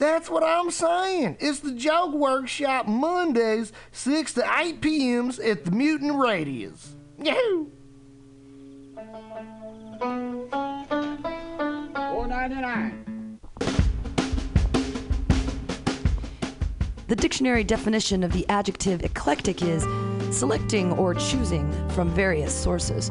That's what I'm saying. It's the Joke Workshop Mondays, 6 to 8 p.m.s at the Mutant Radius. Yahoo! Four ninety nine. The dictionary definition of the adjective eclectic is selecting or choosing from various sources.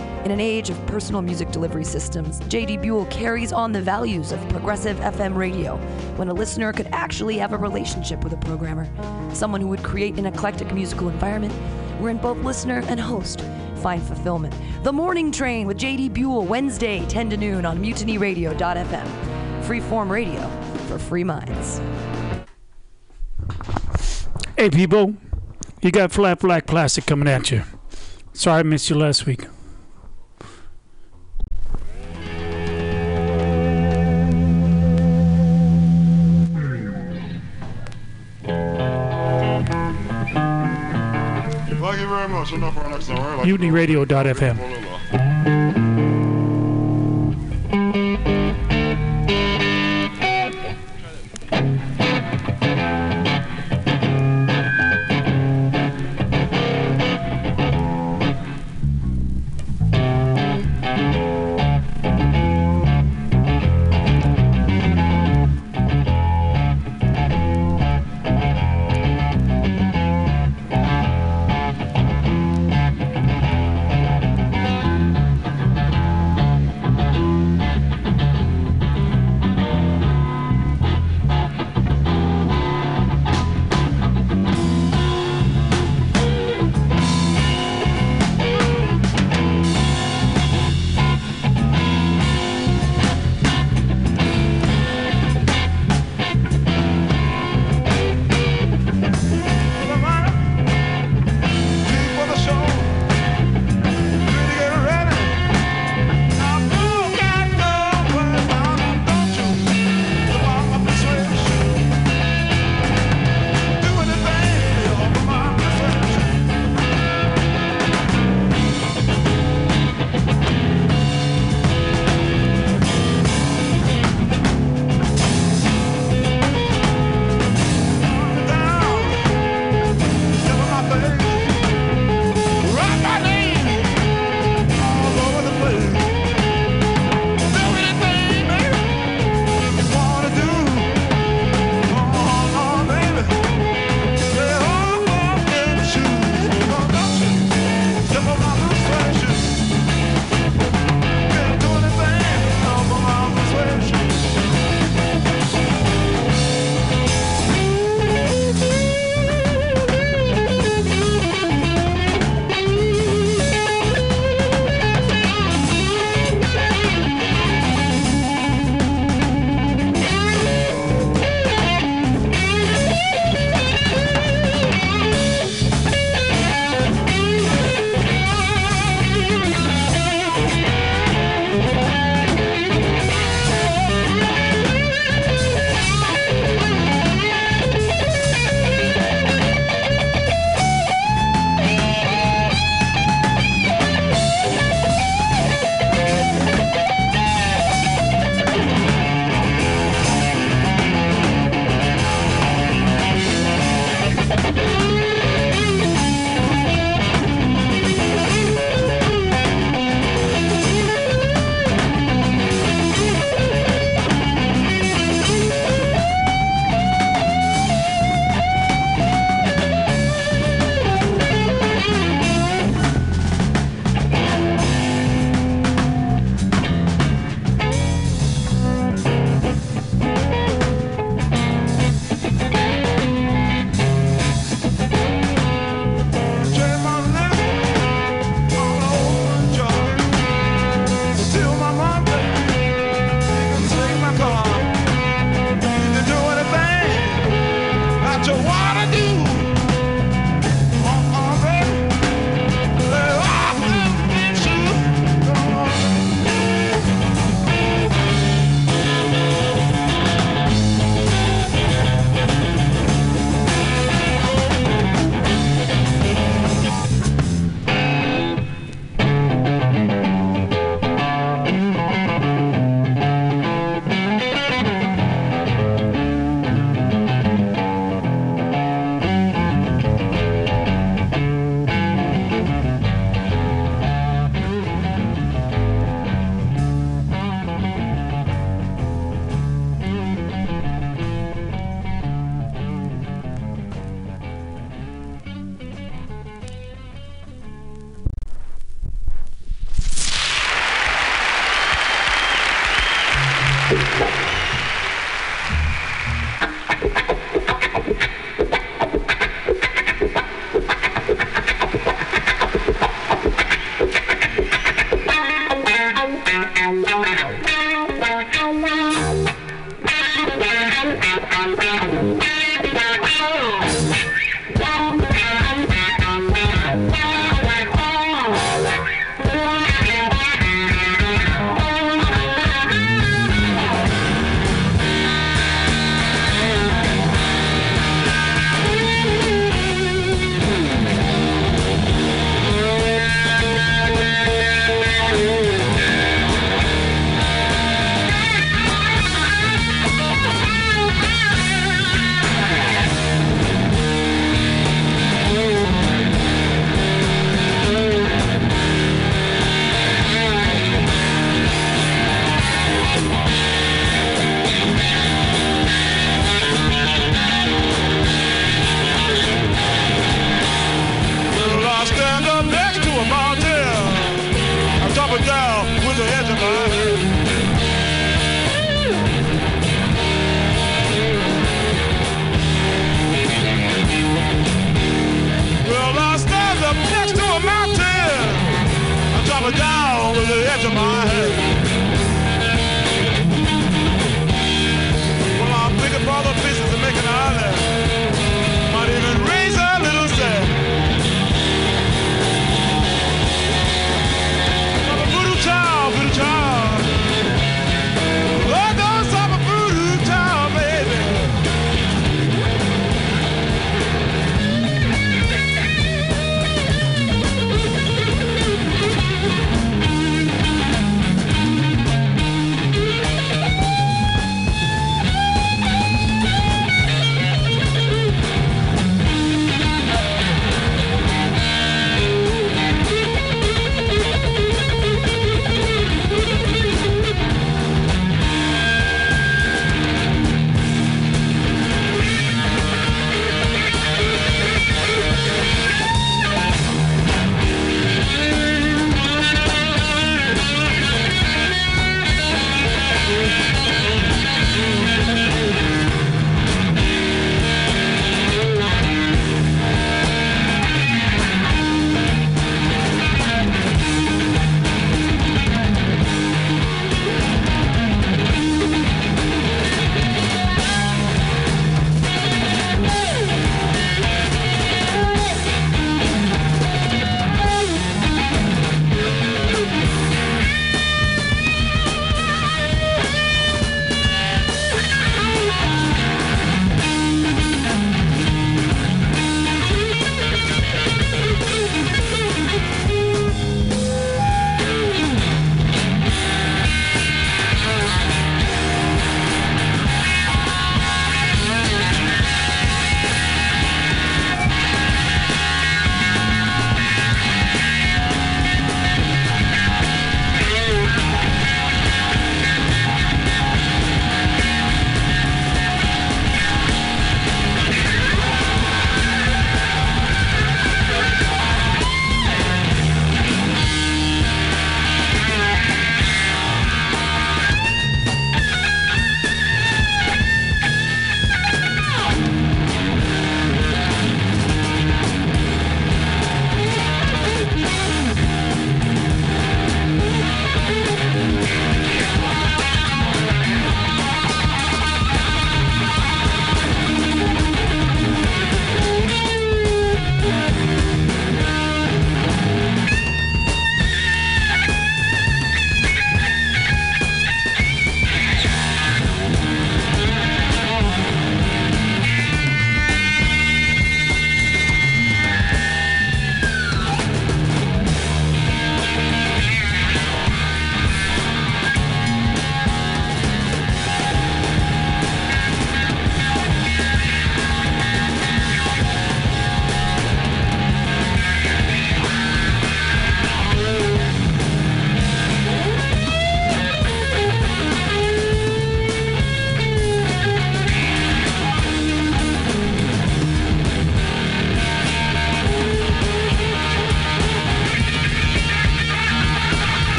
In an age of personal music delivery systems, JD Buell carries on the values of progressive FM radio when a listener could actually have a relationship with a programmer, someone who would create an eclectic musical environment wherein both listener and host find fulfillment. The Morning Train with JD Buell, Wednesday, 10 to noon on mutinyradio.fm. Freeform radio for free minds. Hey, people. You got Flat Black Plastic coming at you. Sorry I missed you last week. Thank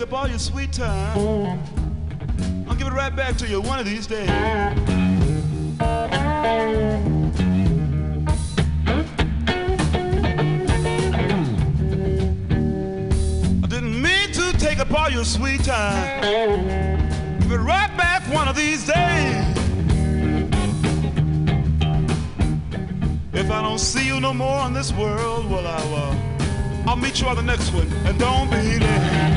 take up all your sweet time. I'll give it right back to you one of these days. I didn't mean to take up all your sweet time. Give it right back one of these days. If I don't see you no more in this world, well, I'll, uh, I'll meet you on the next one. And don't be late.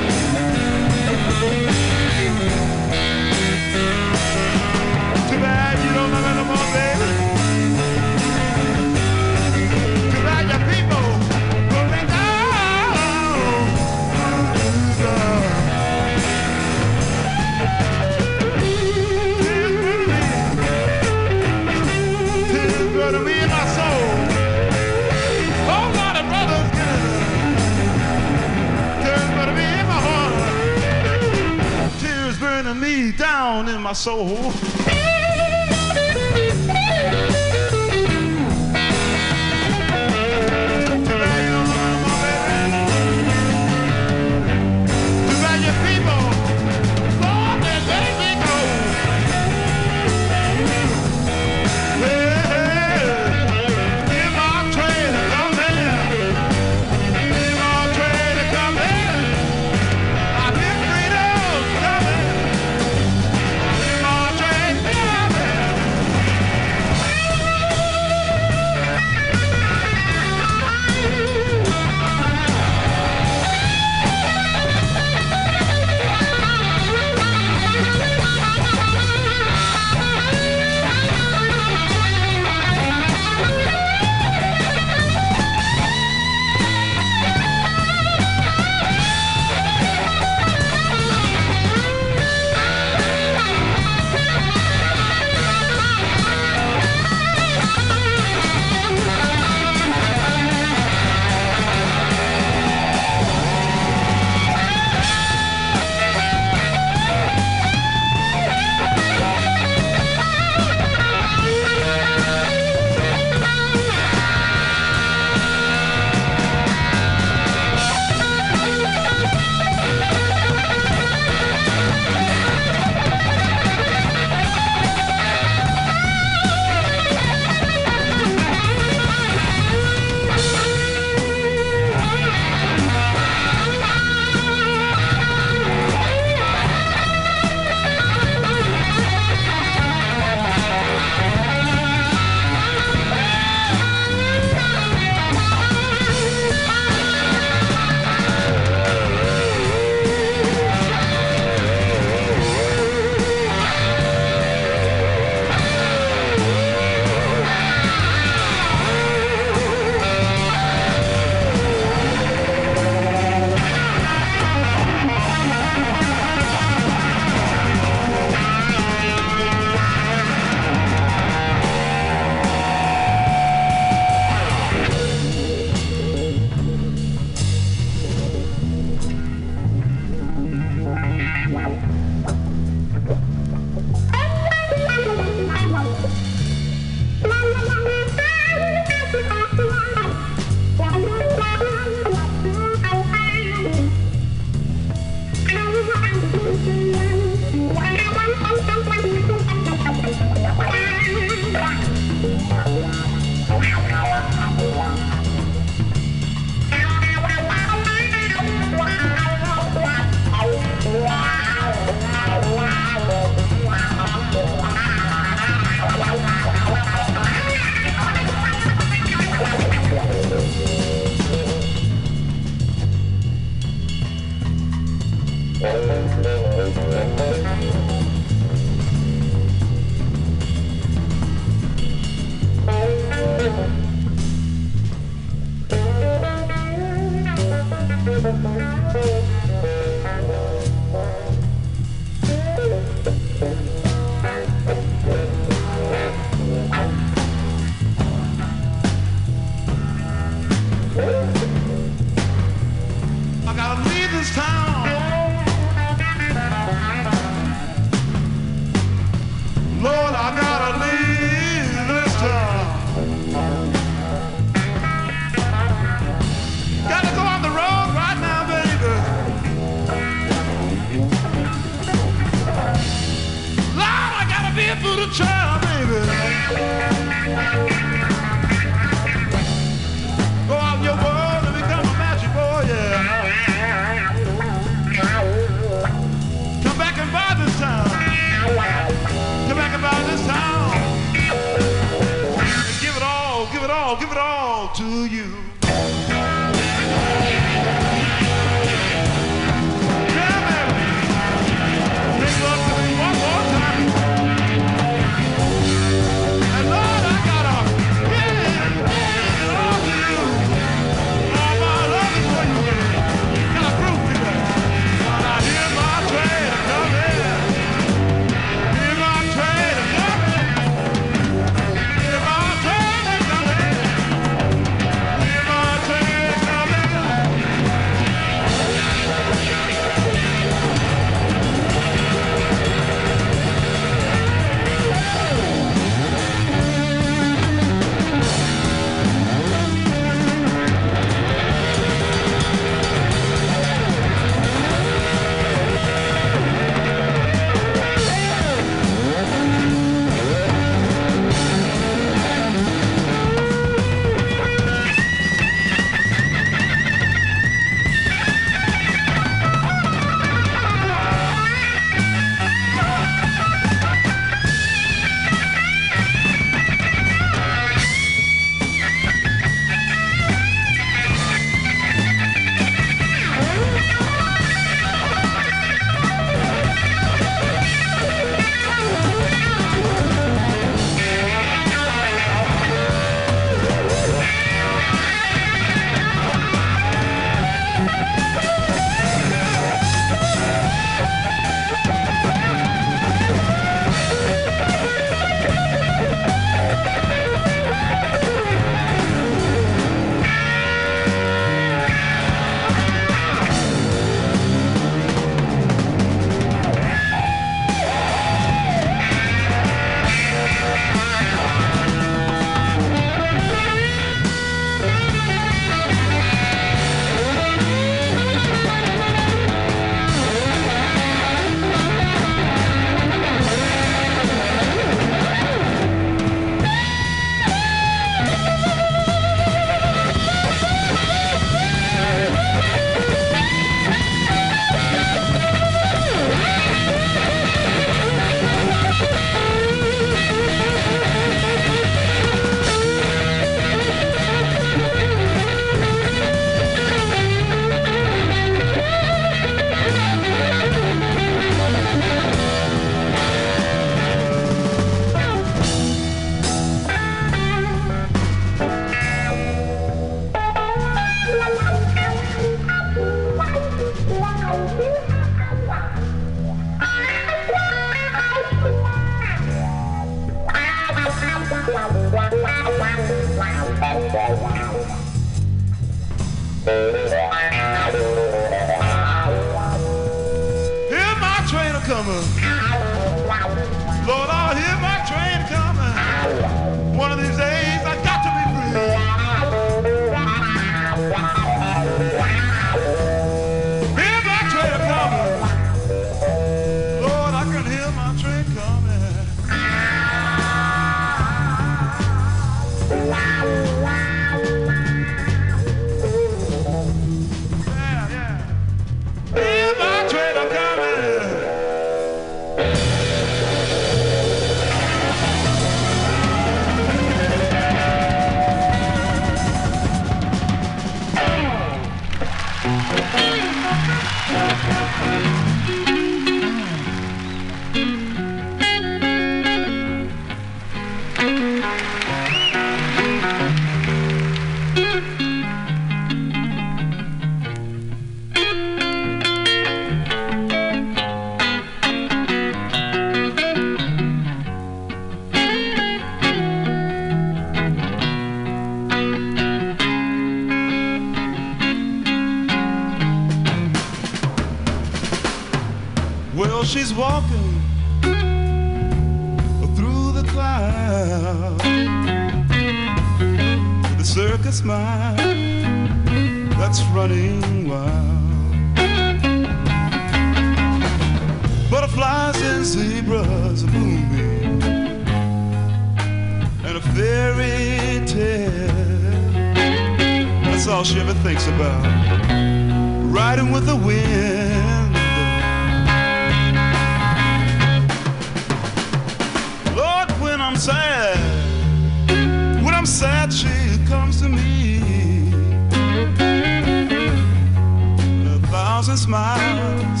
Smiles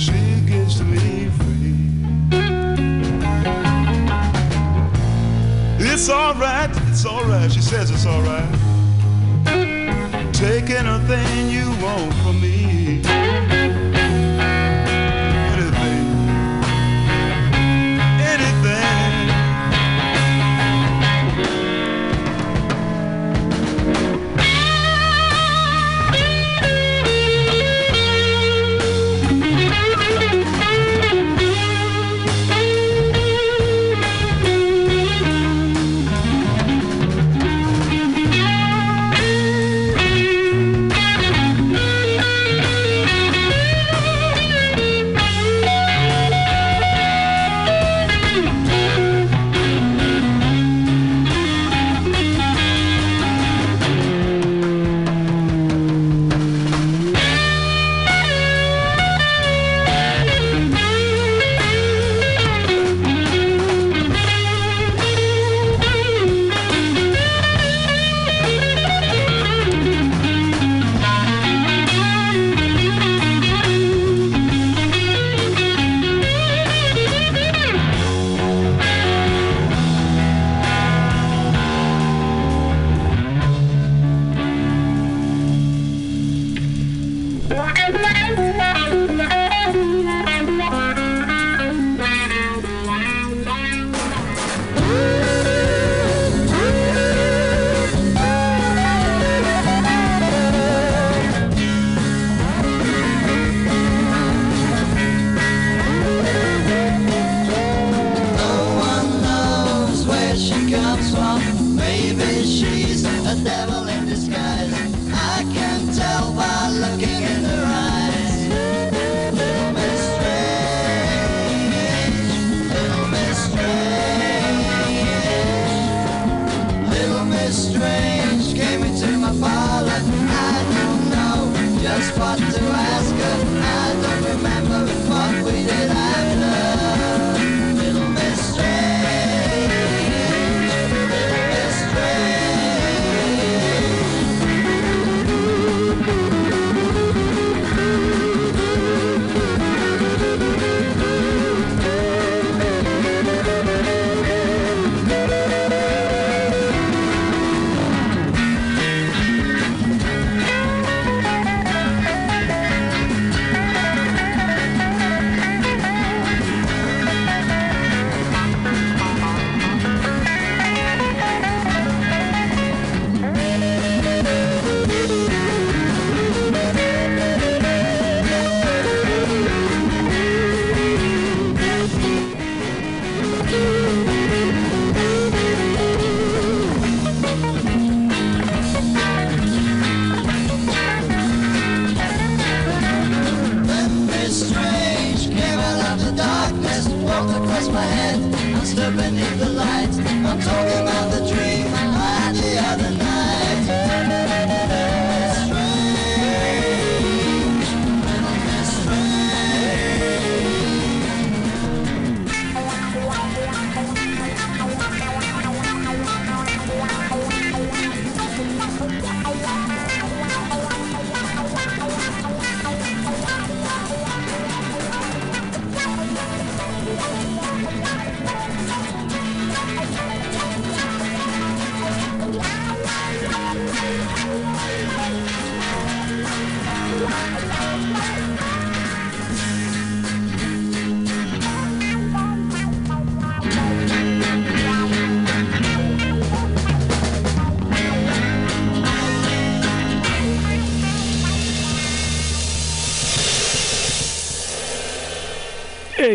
she gives to me free. It's alright, it's alright, she says it's alright. Take anything you want from me.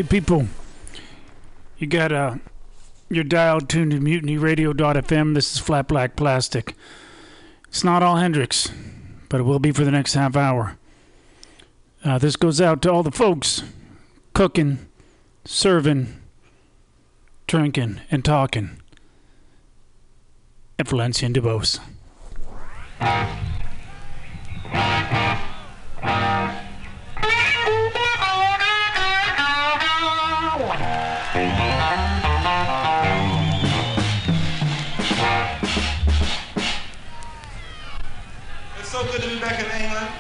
people, you got uh, your dial tuned to mutinyradio.fm. This is Flat Black Plastic. It's not all Hendrix, but it will be for the next half hour. Uh, this goes out to all the folks cooking, serving, drinking, and talking at Valencian DeBose.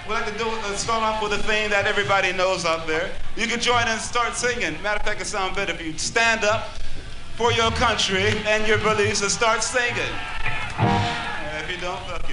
We'd like to do uh, start off with a theme that everybody knows out there. You can join in and start singing. Matter of fact, it sounds better if you stand up for your country and your beliefs and start singing. Uh, if you don't, fuck.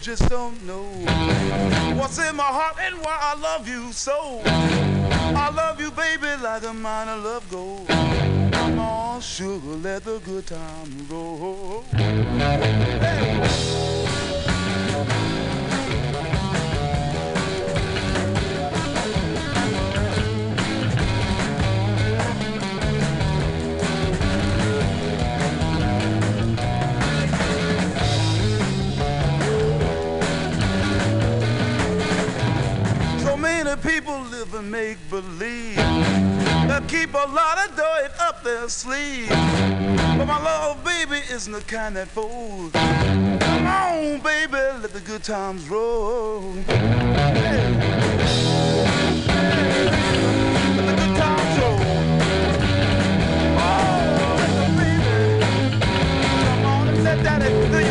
Just don't know what's in my heart and why I love you so. I love you, baby, like a mine of love gold. Come on, sugar, let the good time roll. So people live and make believe. They keep a lot of dirt up their sleeve. But my love, baby, isn't the kind that folds. Come on, baby, let the good times roll. Hey. Let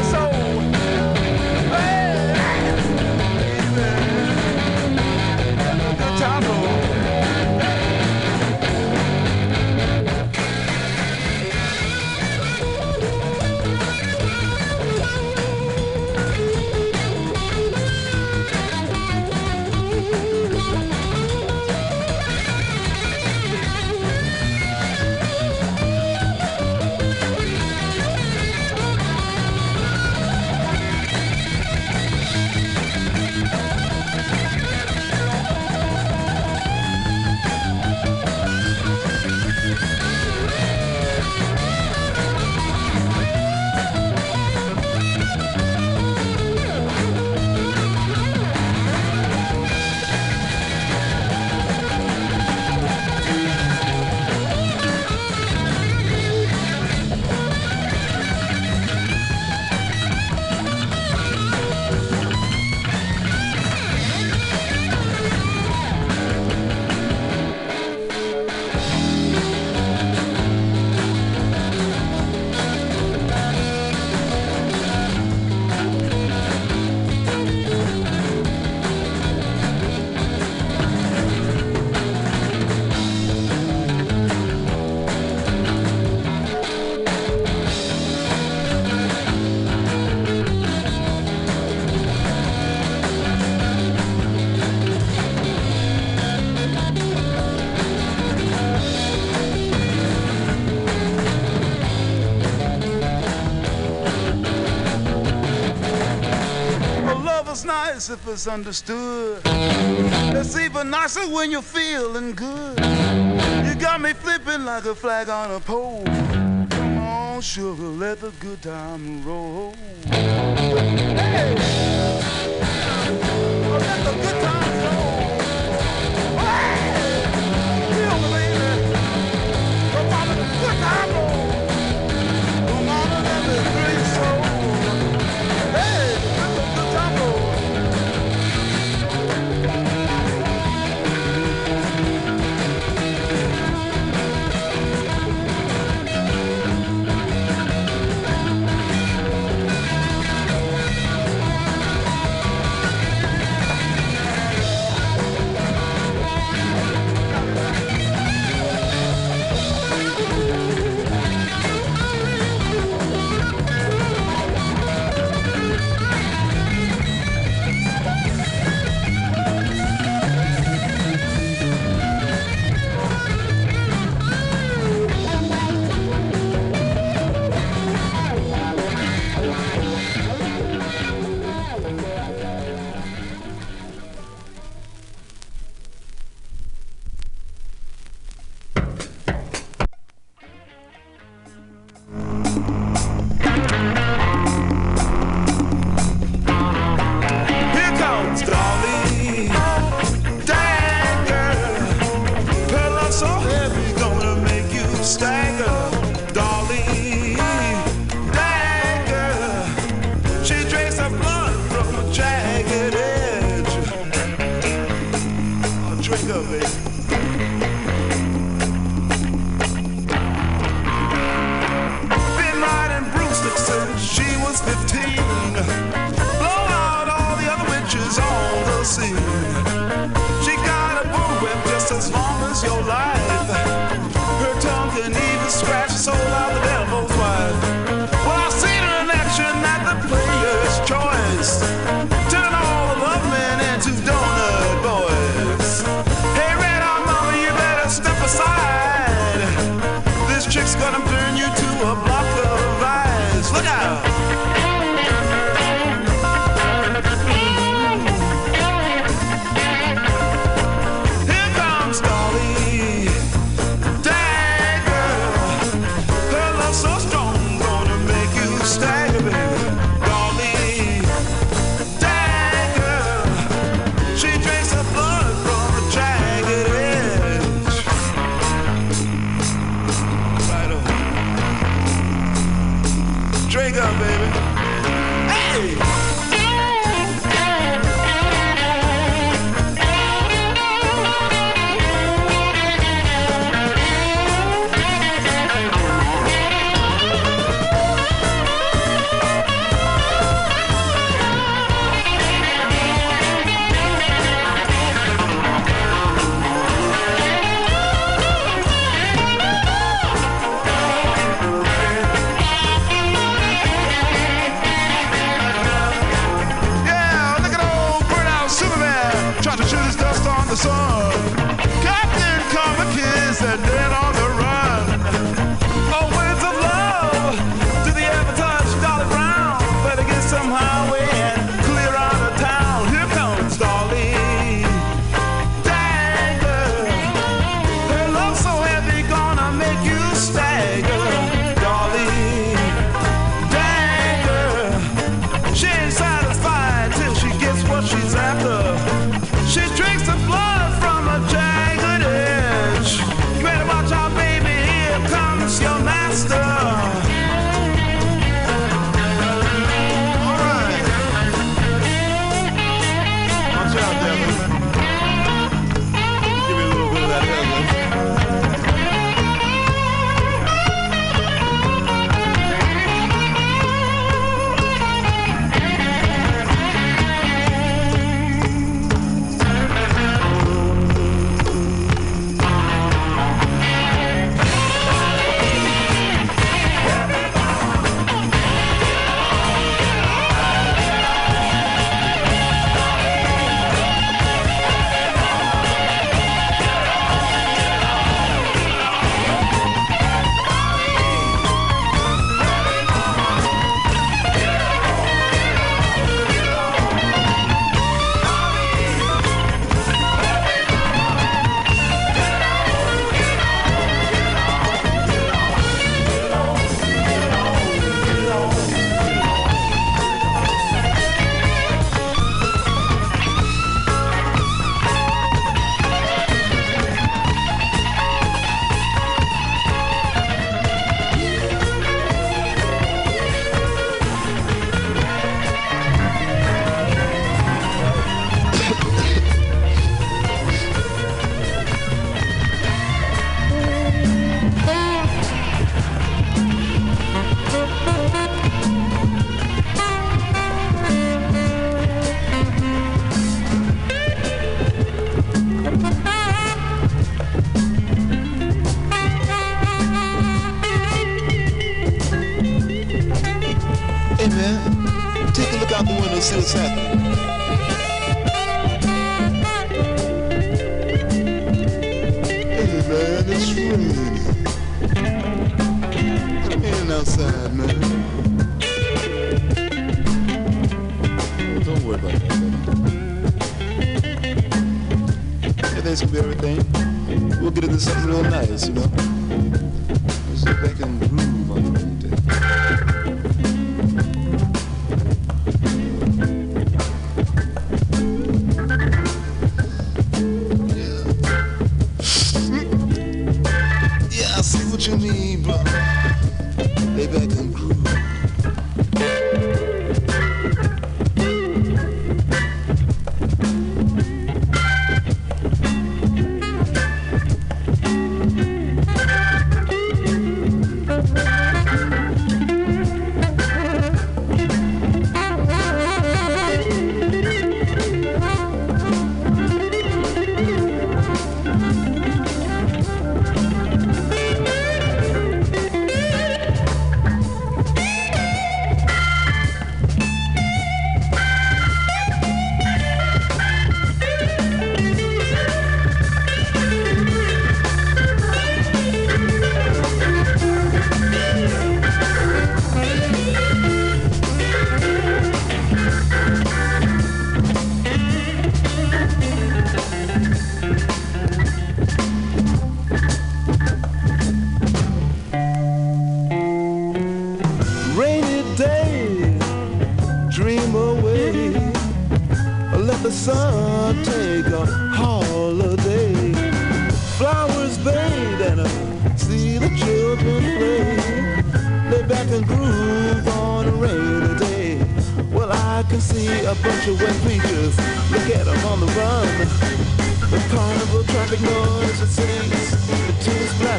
If it's understood. It's even nicer when you're feeling good. You got me flipping like a flag on a pole. Come on, sugar, let the good time roll.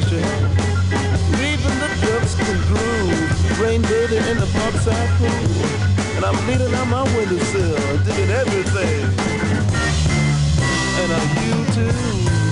passion. Leaving the dubs can groove, rain dirty in the pump side pool. And I'm bleeding on my windowsill, digging everything. And I'm you too.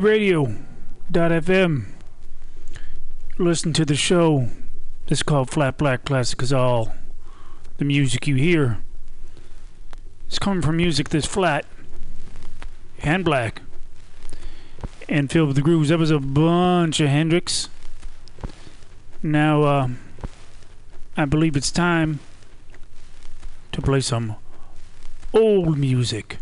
MutinyRadio.fm. Listen to the show. It's called Flat Black Plastic is all the music you hear. It's coming from music that's flat and black and filled with the grooves. That was a bunch of Hendrix. Now, uh, I believe it's time to play some old music.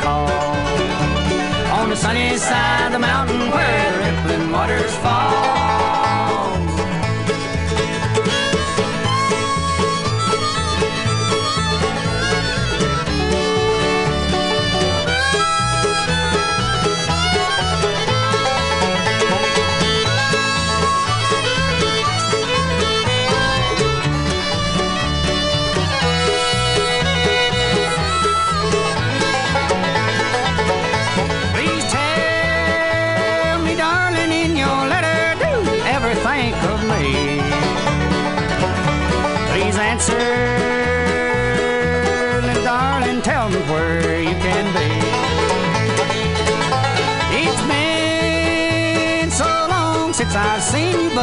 Call. On the sunny side of the mountain where the rippling waters fall.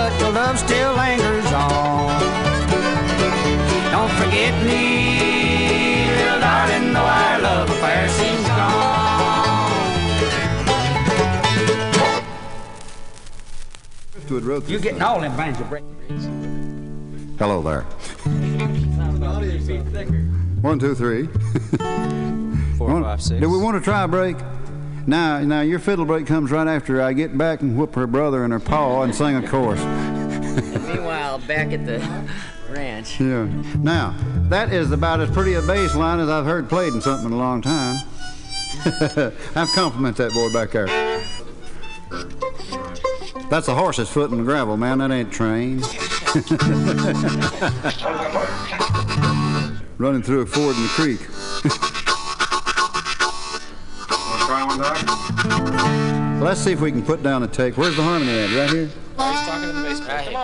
But your love still lingers on. Don't forget me, little darling, though our love affair seems gone. You're getting all them banjo breaks. Hello there. One, two, three. Four, Want- five, six. Do we want to try a break? Now, now your fiddle break comes right after I get back and whoop her brother and her paw and sing a chorus. Meanwhile, back at the ranch. Yeah. Now, that is about as pretty a bass line as I've heard played in something in a long time. I compliment that boy back there. That's a horse's foot in the gravel, man. That ain't trained. Running through a ford in the creek. Let's see if we can put down a take. Where's the harmony at? Right here? Oh, he's talking to the bass player. Come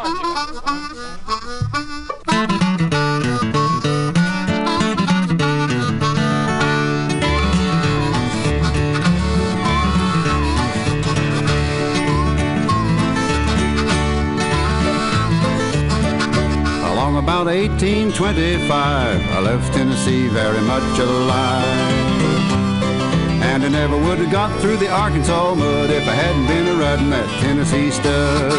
on, about 1825, I left Tennessee very much alive. I never would have got through the Arkansas mud if I hadn't been a riding that Tennessee stud.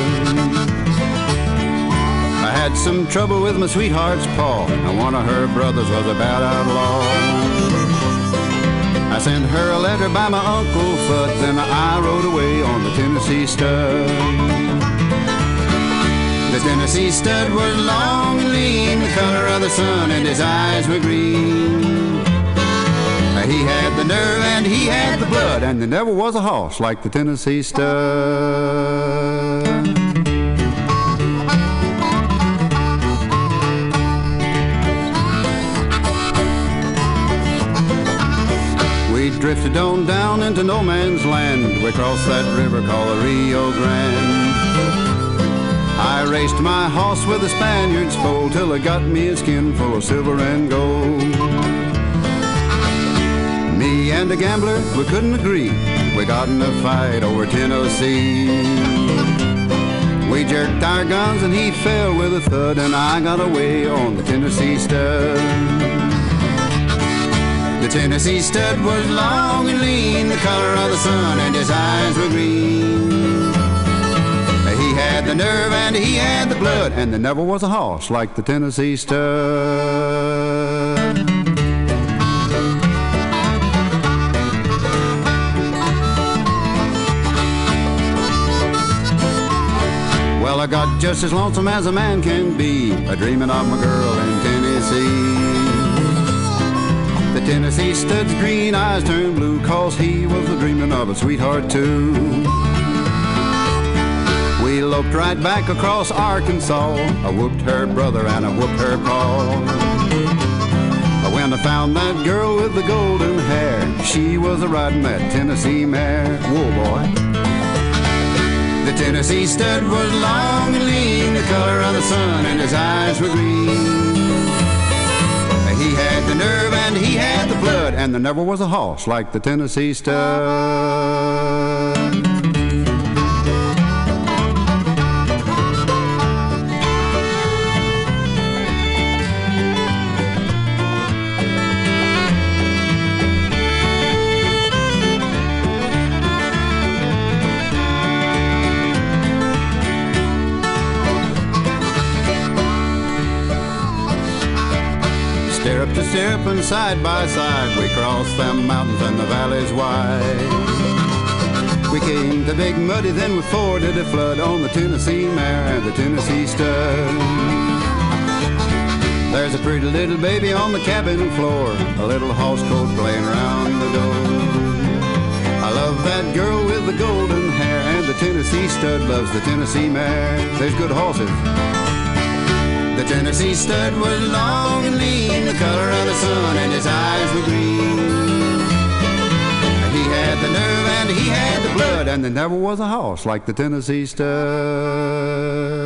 I had some trouble with my sweetheart's paw, and one of her brothers was a bad outlaw. I sent her a letter by my Uncle Fudd, then I rode away on the Tennessee stud. The Tennessee stud was long and lean, the color of the sun, and his eyes were green. He had the nerve and he had the blood, and there never was a horse like the Tennessee stud. We drifted on down into no man's land. We crossed that river called the Rio Grande. I raced my horse with the Spaniard's foal till it got me a skin full of silver and gold. And a gambler, we couldn't agree. We got in a fight over Tennessee. We jerked our guns and he fell with a thud, and I got away on the Tennessee stud. The Tennessee stud was long and lean, the color of the sun, and his eyes were green. He had the nerve and he had the blood, and there never was a horse like the Tennessee stud. I got just as lonesome as a man can be, a dreaming of my girl in Tennessee. The Tennessee stud's green eyes turned blue, cause he was a dreaming of a sweetheart too. We loped right back across Arkansas. I whooped her brother and I whooped her paw. When I found that girl with the golden hair, she was a riding that Tennessee mare. Whoa, boy. The Tennessee stud was long and lean, the color of the sun, and his eyes were green. He had the nerve and he had the blood, and there never was a horse like the Tennessee stud. And side by side, we crossed them mountains and the valleys wide. We came to Big Muddy, then we forded a flood on the Tennessee mare and the Tennessee stud. There's a pretty little baby on the cabin floor, a little horse coat playing around the door. I love that girl with the golden hair, and the Tennessee stud loves the Tennessee mare. There's good horses. The Tennessee stud was long and lean, the color of the sun, and his eyes were green. He had the nerve and he had the blood, and there never was a horse like the Tennessee stud.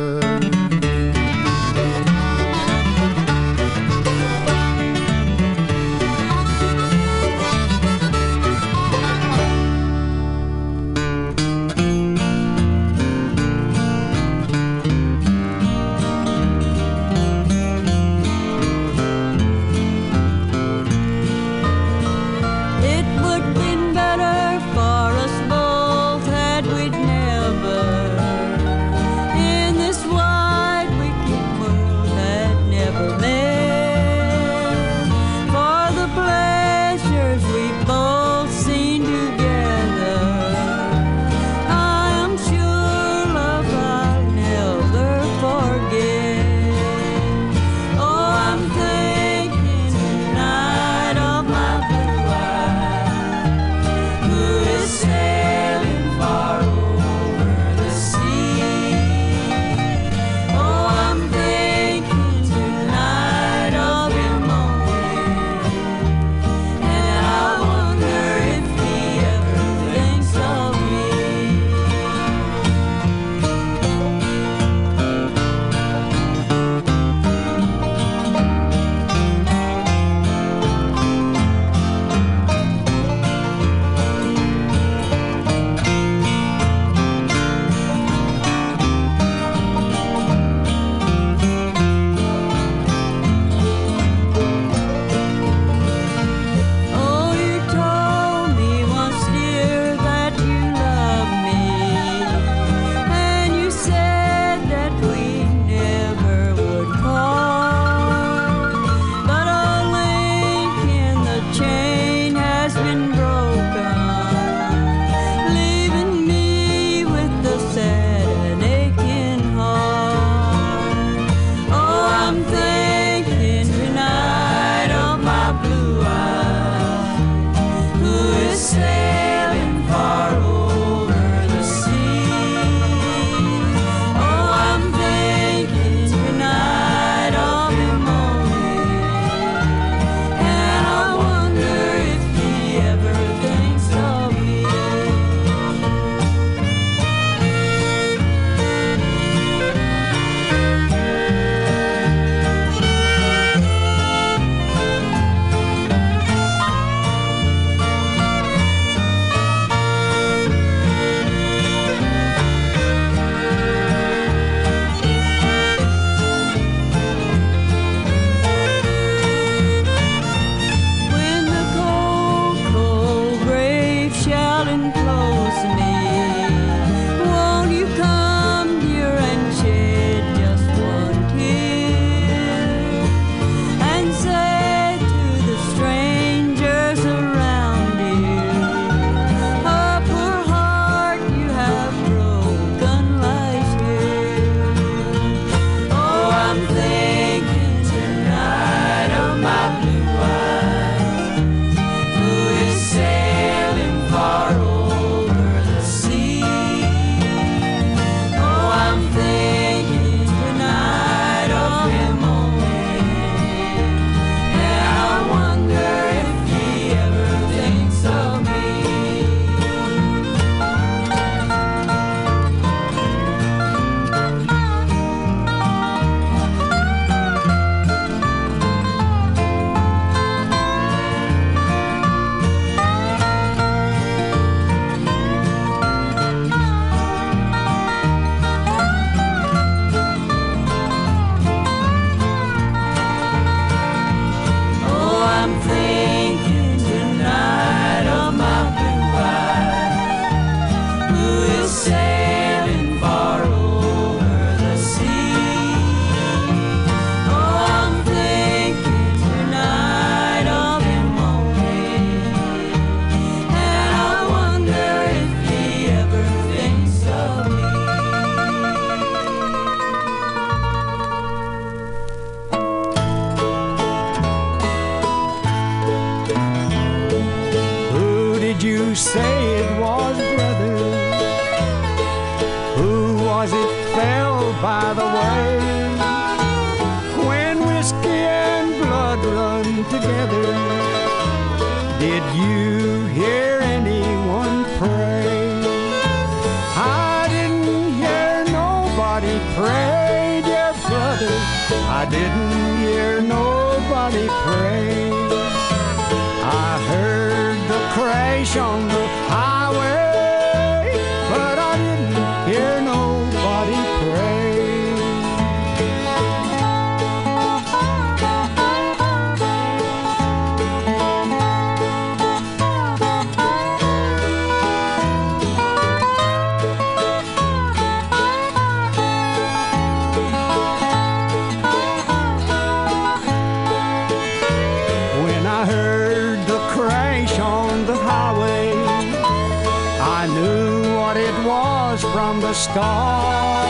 From the start.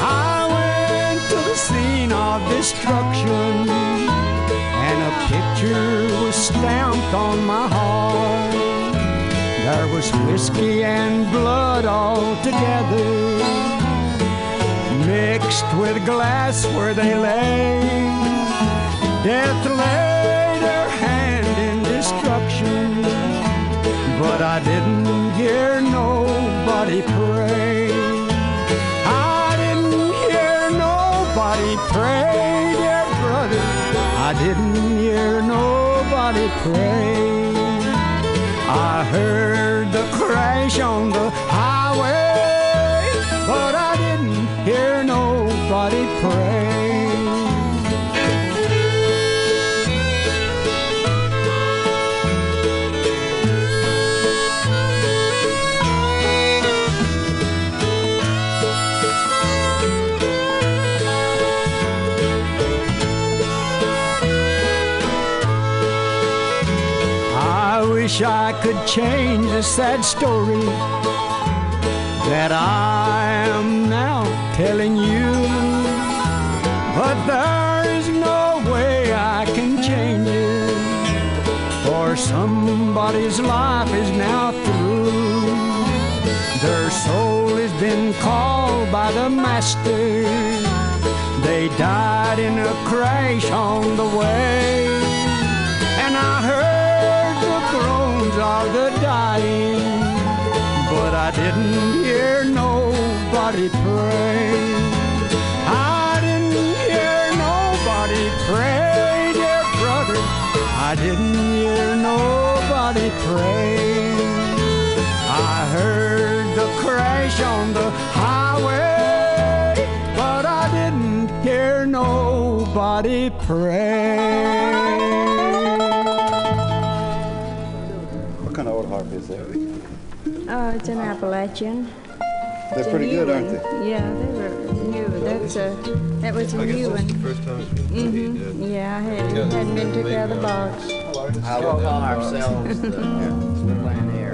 I went to the scene of destruction, and a picture was stamped on my heart. There was whiskey and blood all together, mixed with glass where they lay. Death laid her hand in destruction, but I didn't hear nobody pray. I didn't hear nobody pray, dear brother. I didn't hear nobody pray. I heard the crash on the could change the sad story that I am now telling you. But there is no way I can change it, for somebody's life is now through. Their soul has been called by the Master. They died in a crash on the way. Of the dying, but I didn't hear nobody pray. I didn't hear nobody pray, dear brother. I didn't hear nobody pray. I heard the crash on the highway, but I didn't hear nobody pray. Is that? Oh, it's an Appalachian. They're It's pretty new good, aren't they? Yeah, they were new. That's a that was a new one. First time it's been hmm Yeah, I hadn't, hadn't been took out of the box. I will call ourselves the plan air.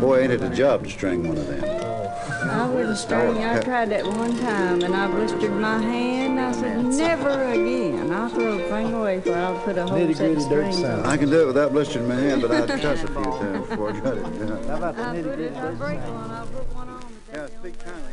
Boy, ain't it a job to string one of them. I wouldn't string. I tried that one time, and I blistered my hand. I said, never again. I'll throw the thing away before I'll put a whole set of strings on. I can do it without blistering my hand, but I'd cuss a few times before I got it done. I put it, I break one, I put one on. Yeah, speak kindly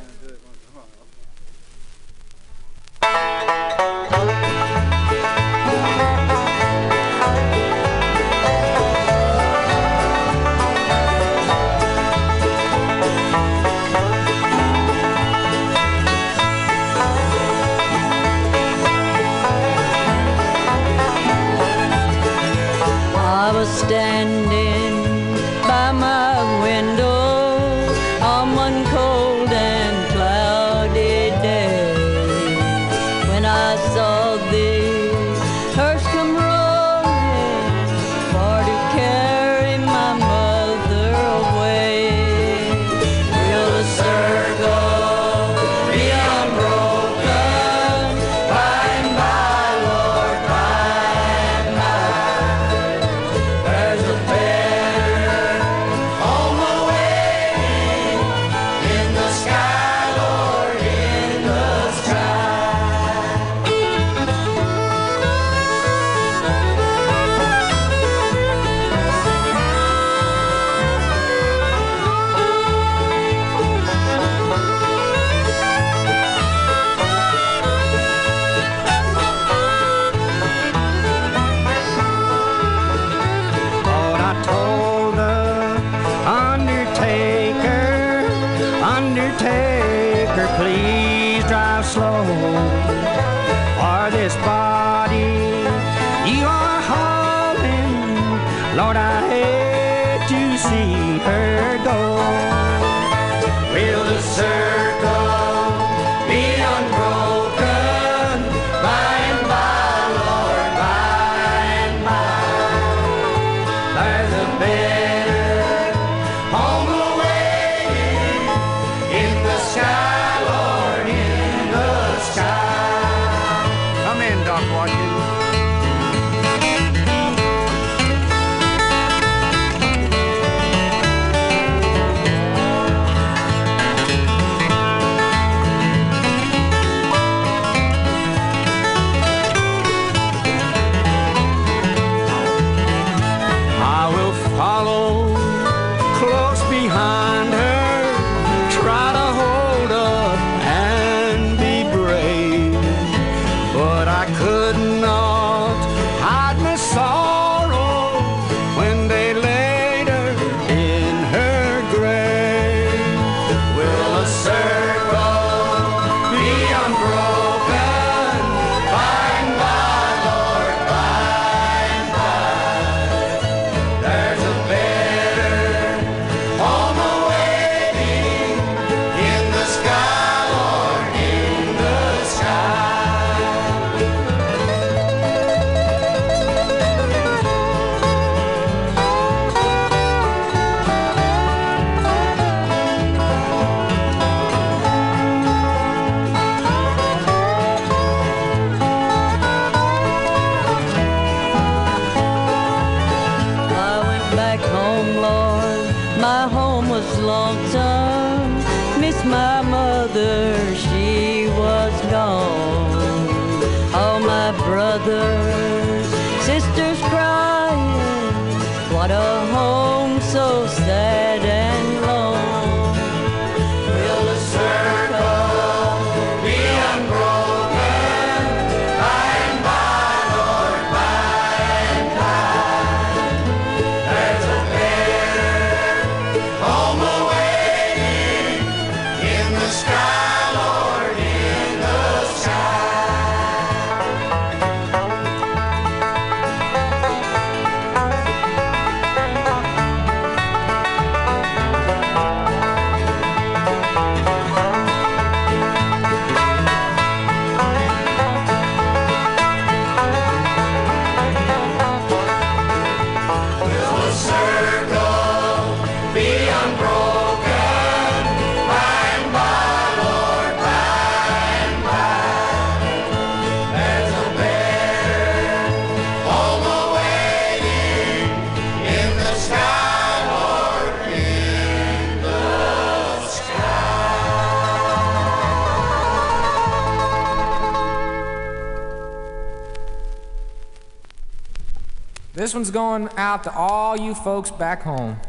this one's going out to all you folks back home.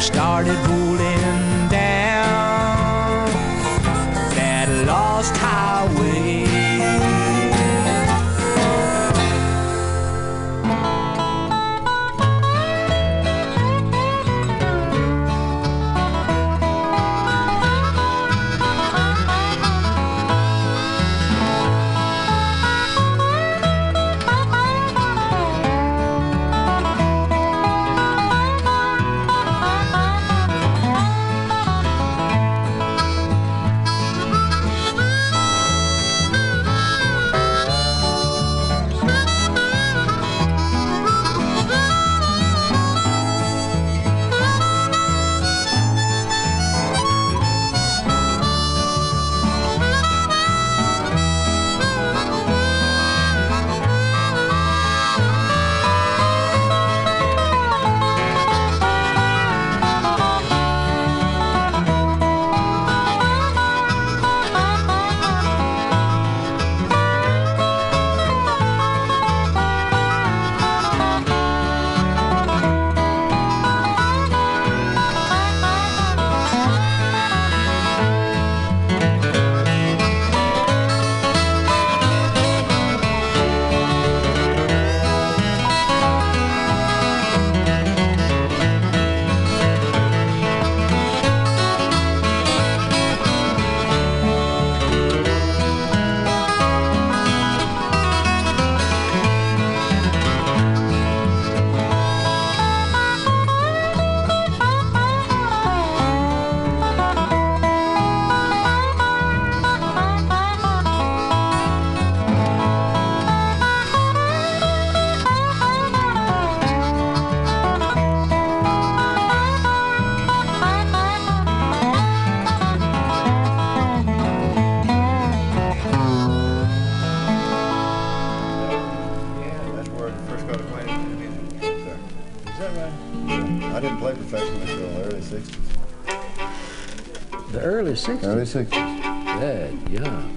Started 60s? Early 60s. Yeah, yeah.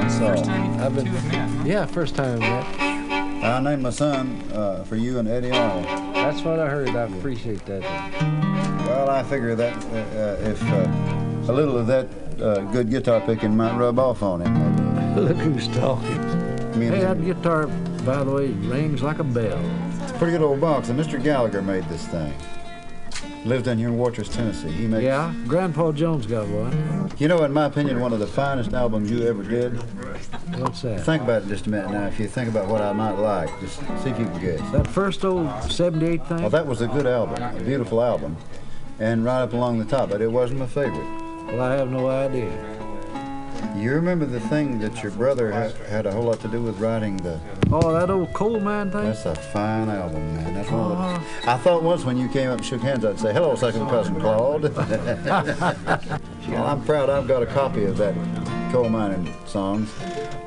That's all. I've been, yeah, first time I met. I named my son uh, for you and Eddy Arnold. That's what I heard. I appreciate that. Well, I figure that uh, uh, if uh, a little of that uh, good guitar picking might rub off on him. Look who's talking. Me Hey, that guitar, by the way, rings like a bell. It's a pretty good old box, and Mr. Gallagher made this thing. Lives down here in Wartrace, Tennessee. He makes. Yeah, Grandpa Jones got one. You know, in my opinion, one of the finest albums you ever did. What's that? Think about it just a minute now. If you think about what I might like, just see if you can guess. That first old 78 thing? Well, that was a good album, a beautiful album, and right up along the top, but it wasn't my favorite. Well, I have no idea. You remember the thing that your brother ha- had a whole lot to do with writing the. Oh, that old coal mine thing? That's a fine album, man. That's one of the. Oh. I thought once when you came up and shook hands, I'd say, "Hello, second cousin Claude." well, I'm proud. I've got a copy of that coal mining songs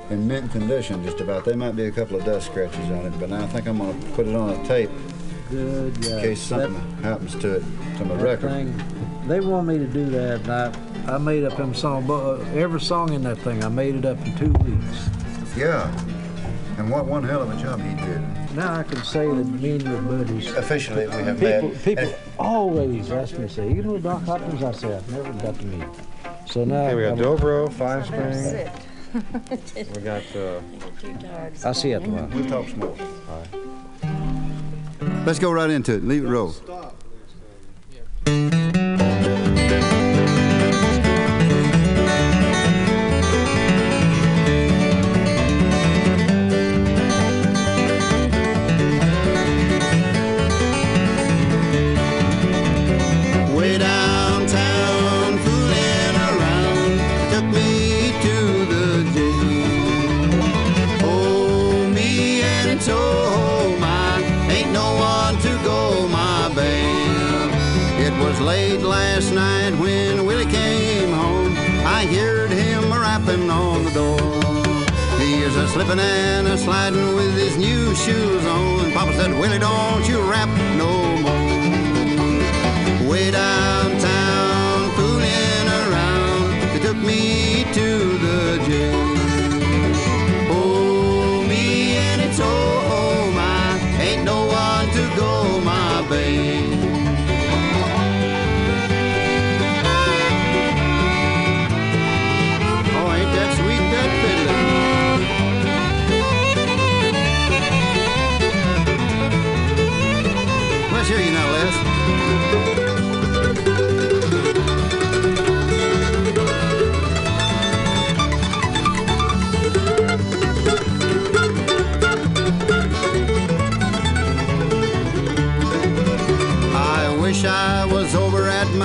in mint condition, just about. There might be a couple of dust scratches on it, but I think I'm going to put it on a tape good. Yeah. in case something happens to it, to my record. thing, they want me to do that, and I, I made up them song. But uh, every song in that thing, I made it up in two weeks. Yeah. And what one hell of a job he did. Now I can say that me and your buddies. Officially, we have people, met. People always ask me, say, you know Doc Hopkins? I say, I've never got to meet him. So now Okay, we got I'm- Dobro, Five String. We got, uh, I'll see you at the line. We'll talk some more. All right. Let's go right into it. Leave it roll. Sliding with his new shoes on. Papa said, Willie, don't you rap no more. Way downtown,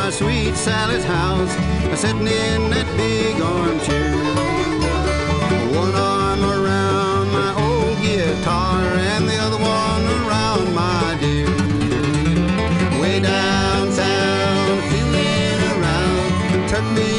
my sweet Sally's house, sitting in that big armchair. One arm around my old guitar and the other one around my dear. Way downtown, feeling around, took me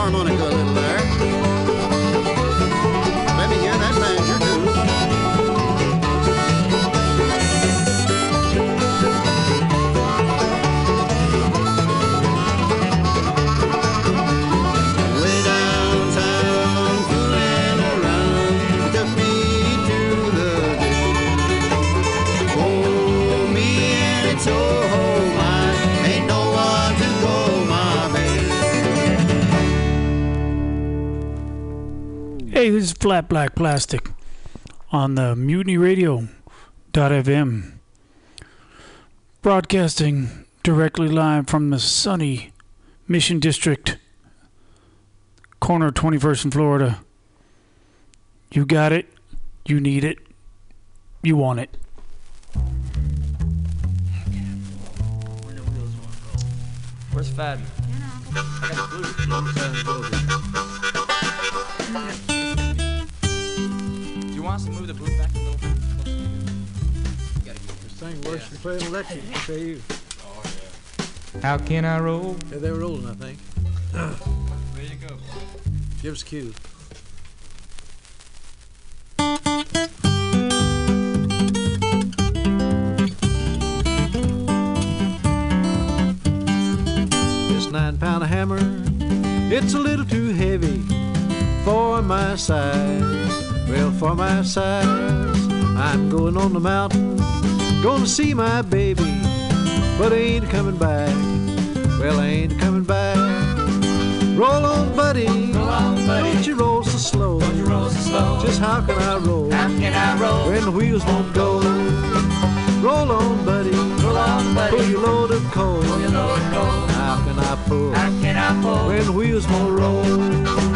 harmonica a little there. Hey, this is Flat Black Plastic on the Mutiny Radio FM, broadcasting directly live from the sunny Mission District, corner 21st in Florida. You got it. You need it. You want it. Where's Fad? Do you want us to move the booth back a little bit? This thing worse than playing electric, I tell you. How can I roll? Yeah, they were rolling, I think. There you go. Give us a cue. This nine pound hammer It's a little too heavy for my size. Well, for my size, I'm going on the mountain, gonna see my baby, but I ain't coming back. Well, I ain't coming back. Roll on, buddy. Roll on, buddy. Don't you roll so slow. Don't you roll so slow. Just how can I roll? How can I roll? When the wheels won't go. Roll on, buddy. Roll on, buddy. Pull your load of coal. Pull your load of coal. How can I pull? How can I pull? When the wheels won't roll.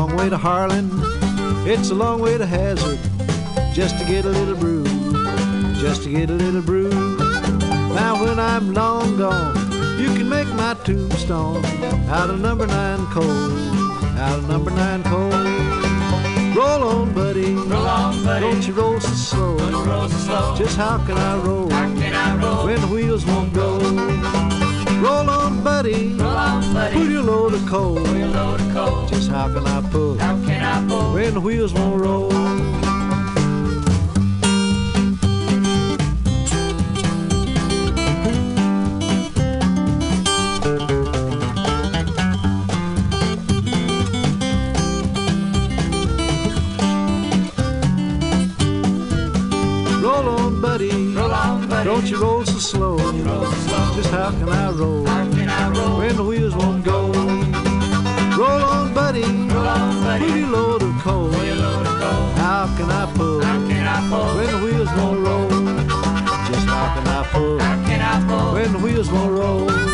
Long way to Harlan. It's a long way to Hazard. Just to get a little brew. Just to get a little brew. Now when I'm long gone, you can make my tombstone out of number nine coal. Out of number nine coal. Roll on, buddy. Roll on, buddy. Don't you roll so slow. Don't you roll so slow. Just how can I roll? How can I roll? When the wheels won't go. Roll on, buddy. Roll on, buddy. Pull your load of coal. Pull your load of coal. Just how can I pull? How can I pull? When the wheels won't roll. Roll on, buddy. Roll on, buddy. Don't you roll slow. Don't you roll slow. Just how can I roll? How can I roll? When the wheels won't go. Roll on, buddy. Roll on, buddy. Your load of coal. Pull your load of coal. How can I pull? How can I pull? When the wheels won't roll. Just how can I pull? How can I pull? When the wheels won't roll.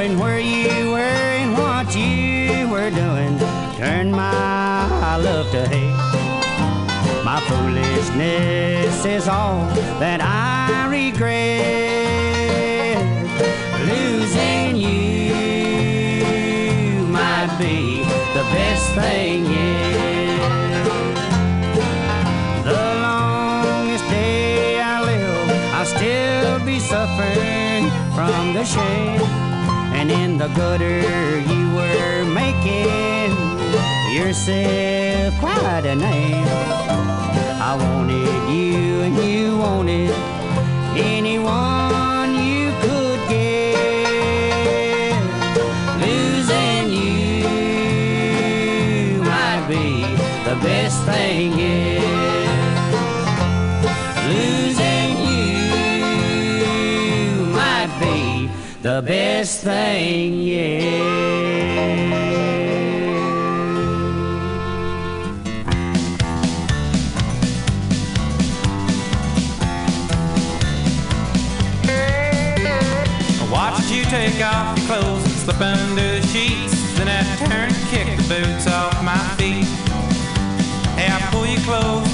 knowing where you were and what you were doing turned my love to hate. My foolishness is all that I regret. Losing you might be the best thing yet. The longest day I live, I'll still be suffering from the shame and in the gutter you were making yourself quite a name. I wanted you and you wanted anyone. the best thing, yeah. Watched you take off your clothes and slip under the sheets. Then I turned, kicked the boots off my feet. Hey, I pull your clothes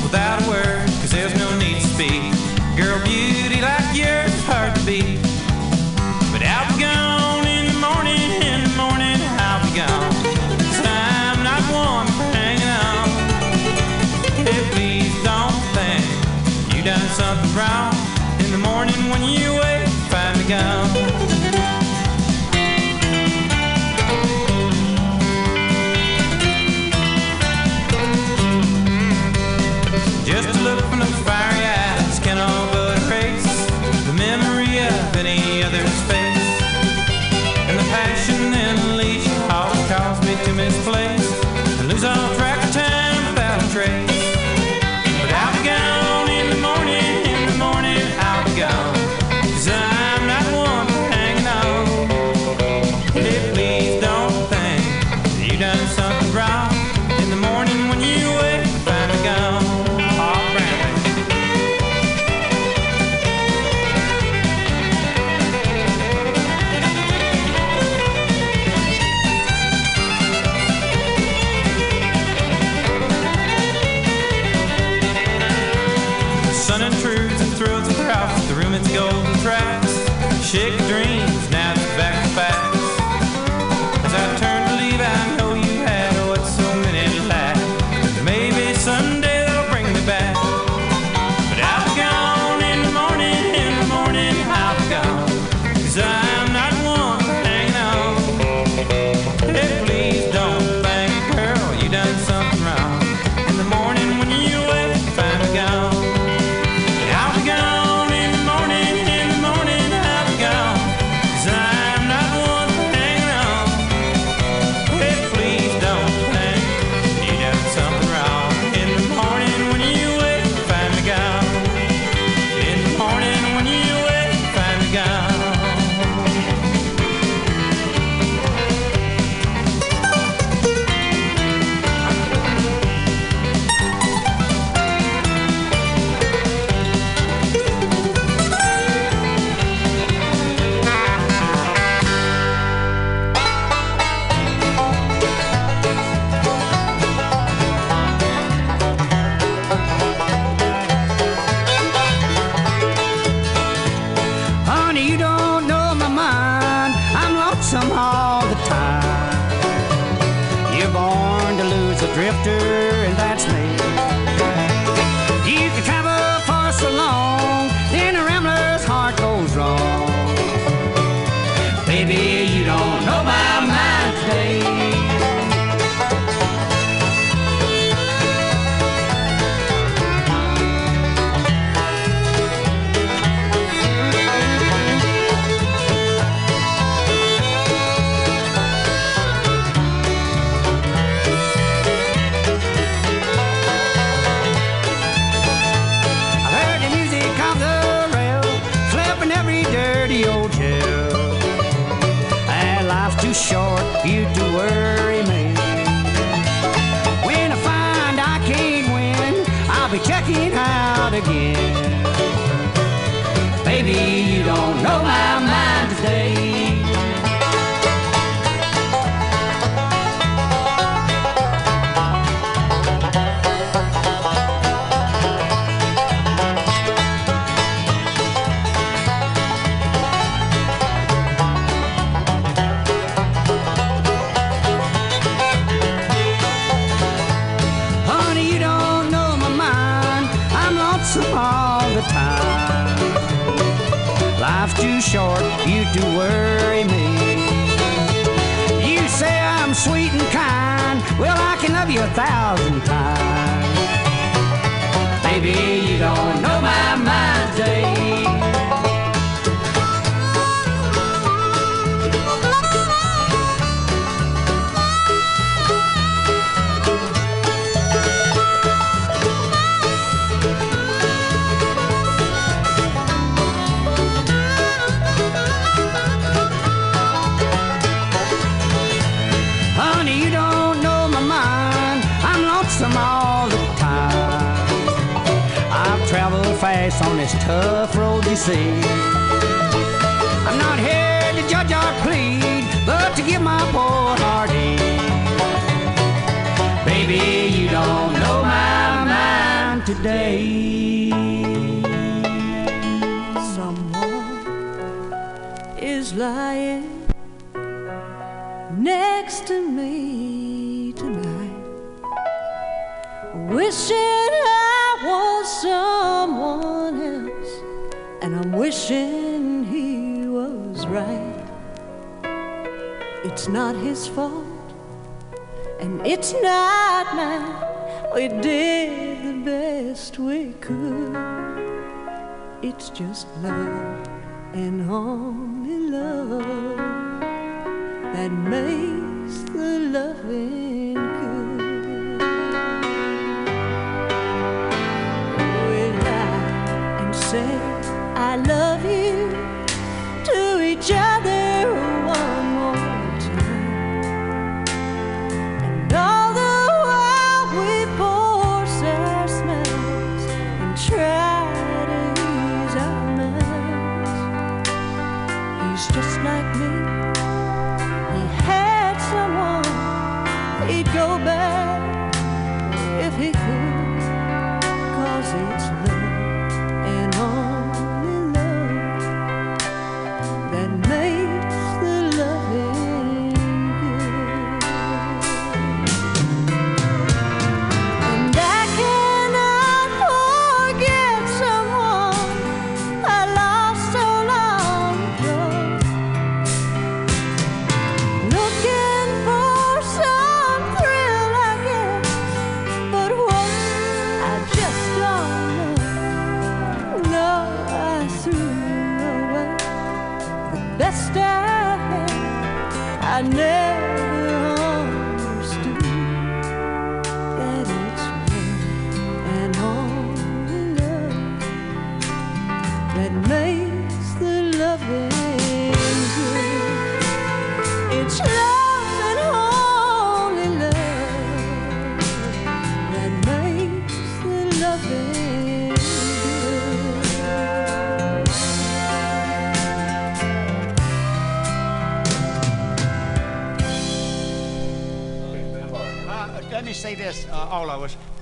that makes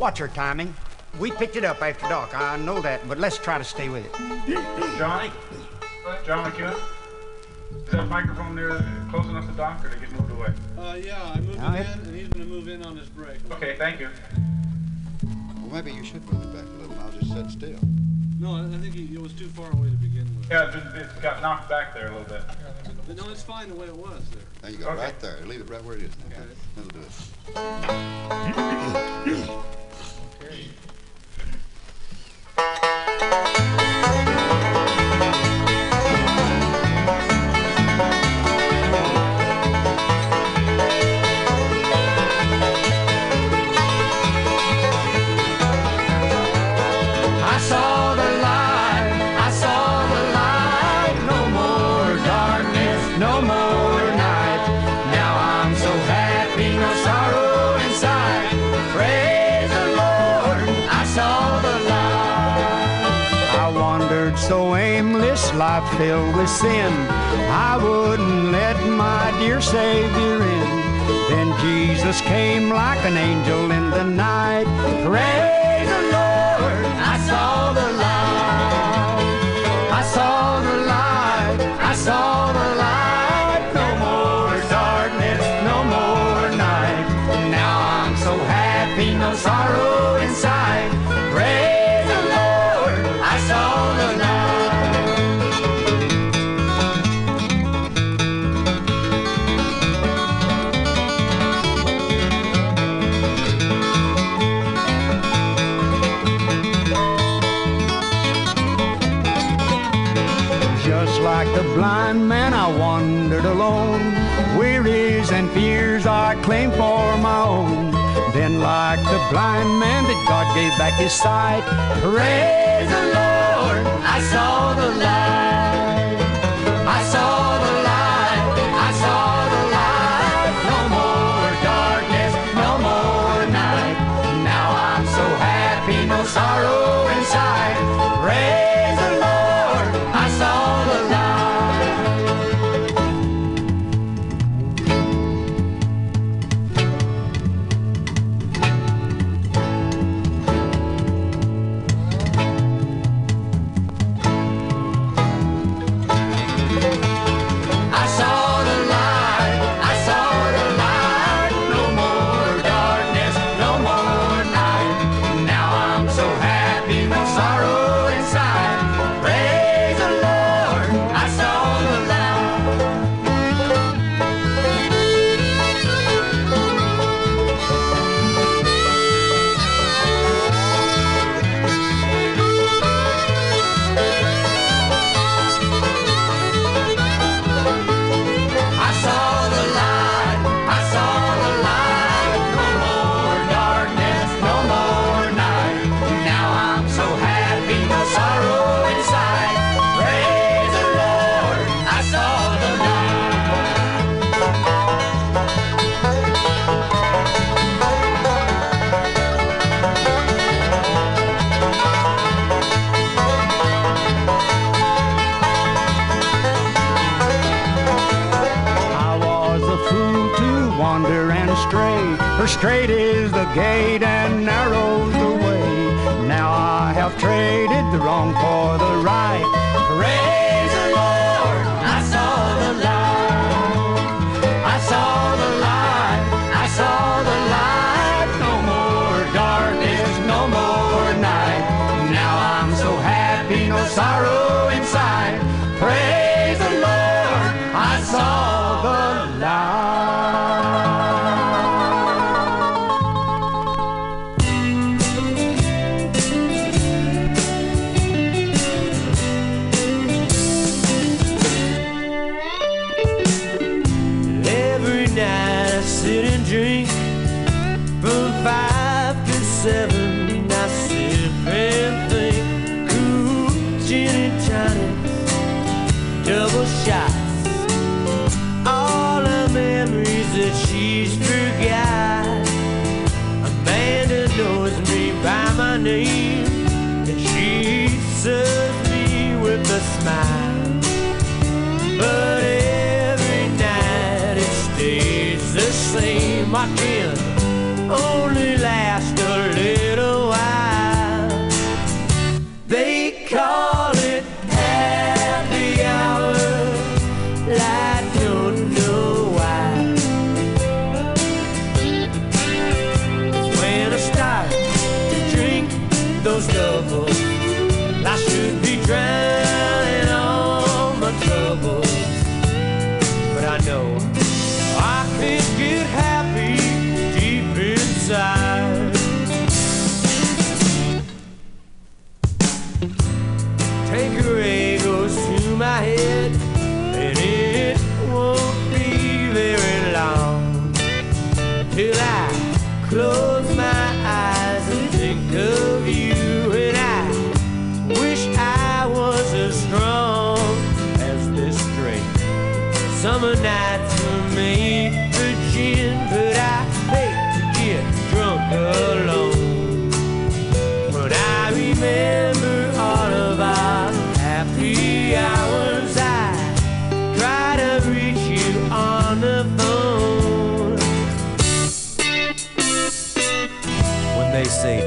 Watch our timing. We picked it up after dark. I know that, but let's try to stay with it. Johnny? Johnny, come Is that microphone there close enough to Doc, or did it get moved away? Uh, yeah, I moved Now it it- in, and he's gonna move in on his break. Okay, thank you. Well, maybe you should move it back a little. I'll just sit still. No, I I think he, it was too far away to begin with. Yeah, it, it got knocked back there a little bit. But no, it's fine the way it was there. There you go, Okay. right there. Leave it right where it is. Now. That'll do it. filled with sin. I wouldn't let my dear Savior in. Then Jesus came like an angel in the night. Praise the Lord, I saw the light. I saw the light, I saw the blind man, that God gave back his sight. Praise the Lord, I saw the light.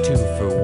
two for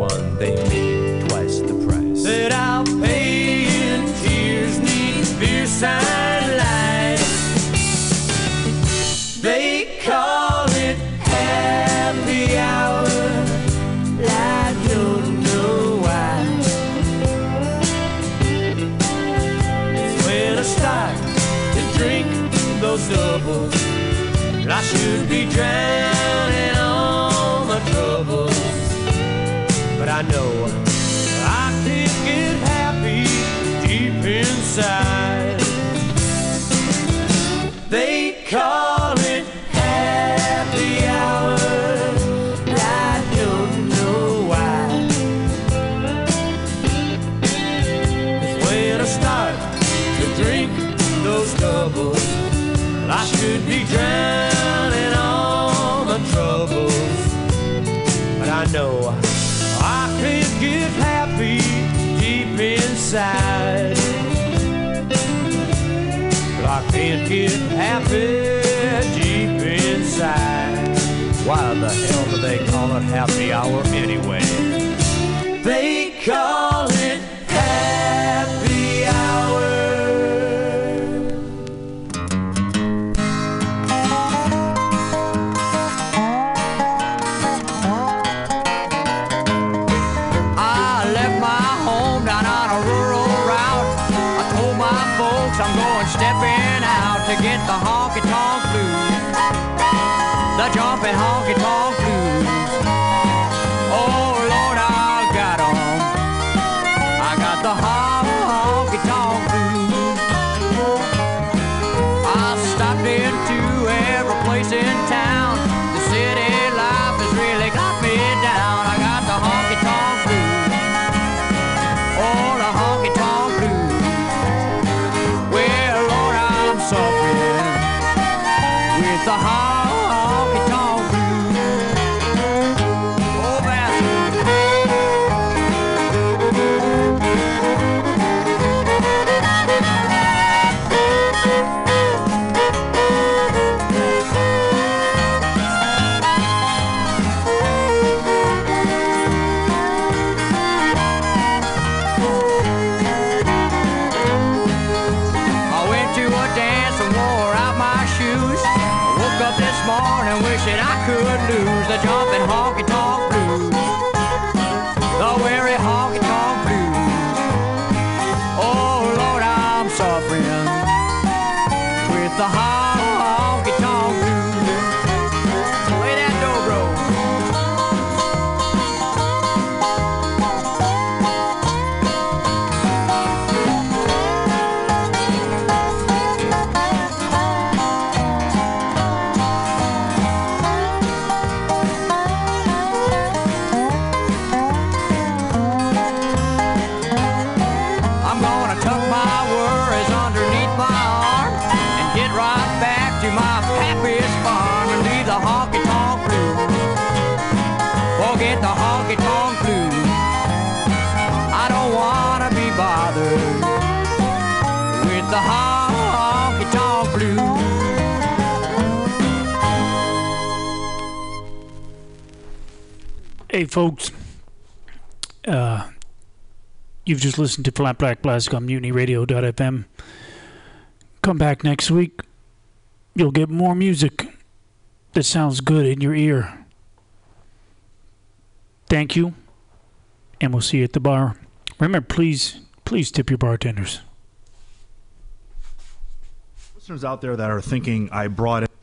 Hey, folks. Uh, you've just listened to Flat Black Plastic on MutinyRadio.fm. Come back next week. You'll get more music that sounds good in your ear. Thank you, and we'll see you at the bar. Remember, please, please tip your bartenders. Listeners out there that are thinking, I brought it.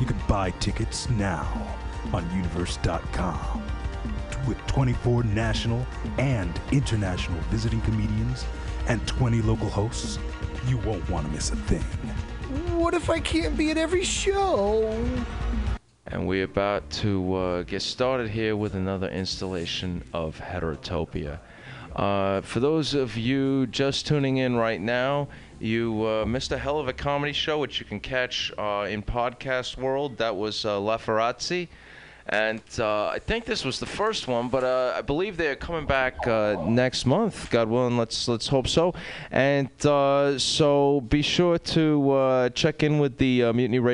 You can buy tickets now on universe.com with 24 national and international visiting comedians and 20 local hosts. You won't want to miss a thing. What if I can't be at every show? And we're about to uh, get started here with another installation of Heterotopia. Uh, for those of you just tuning in right now, you uh, missed a hell of a comedy show, which you can catch uh, in podcast world. That was uh, La Ferrazzi. And uh, I think this was the first one, but uh, I believe they're coming back uh, next month. God willing, let's let's hope so. And uh, so be sure to uh, check in with the uh, Mutiny Radio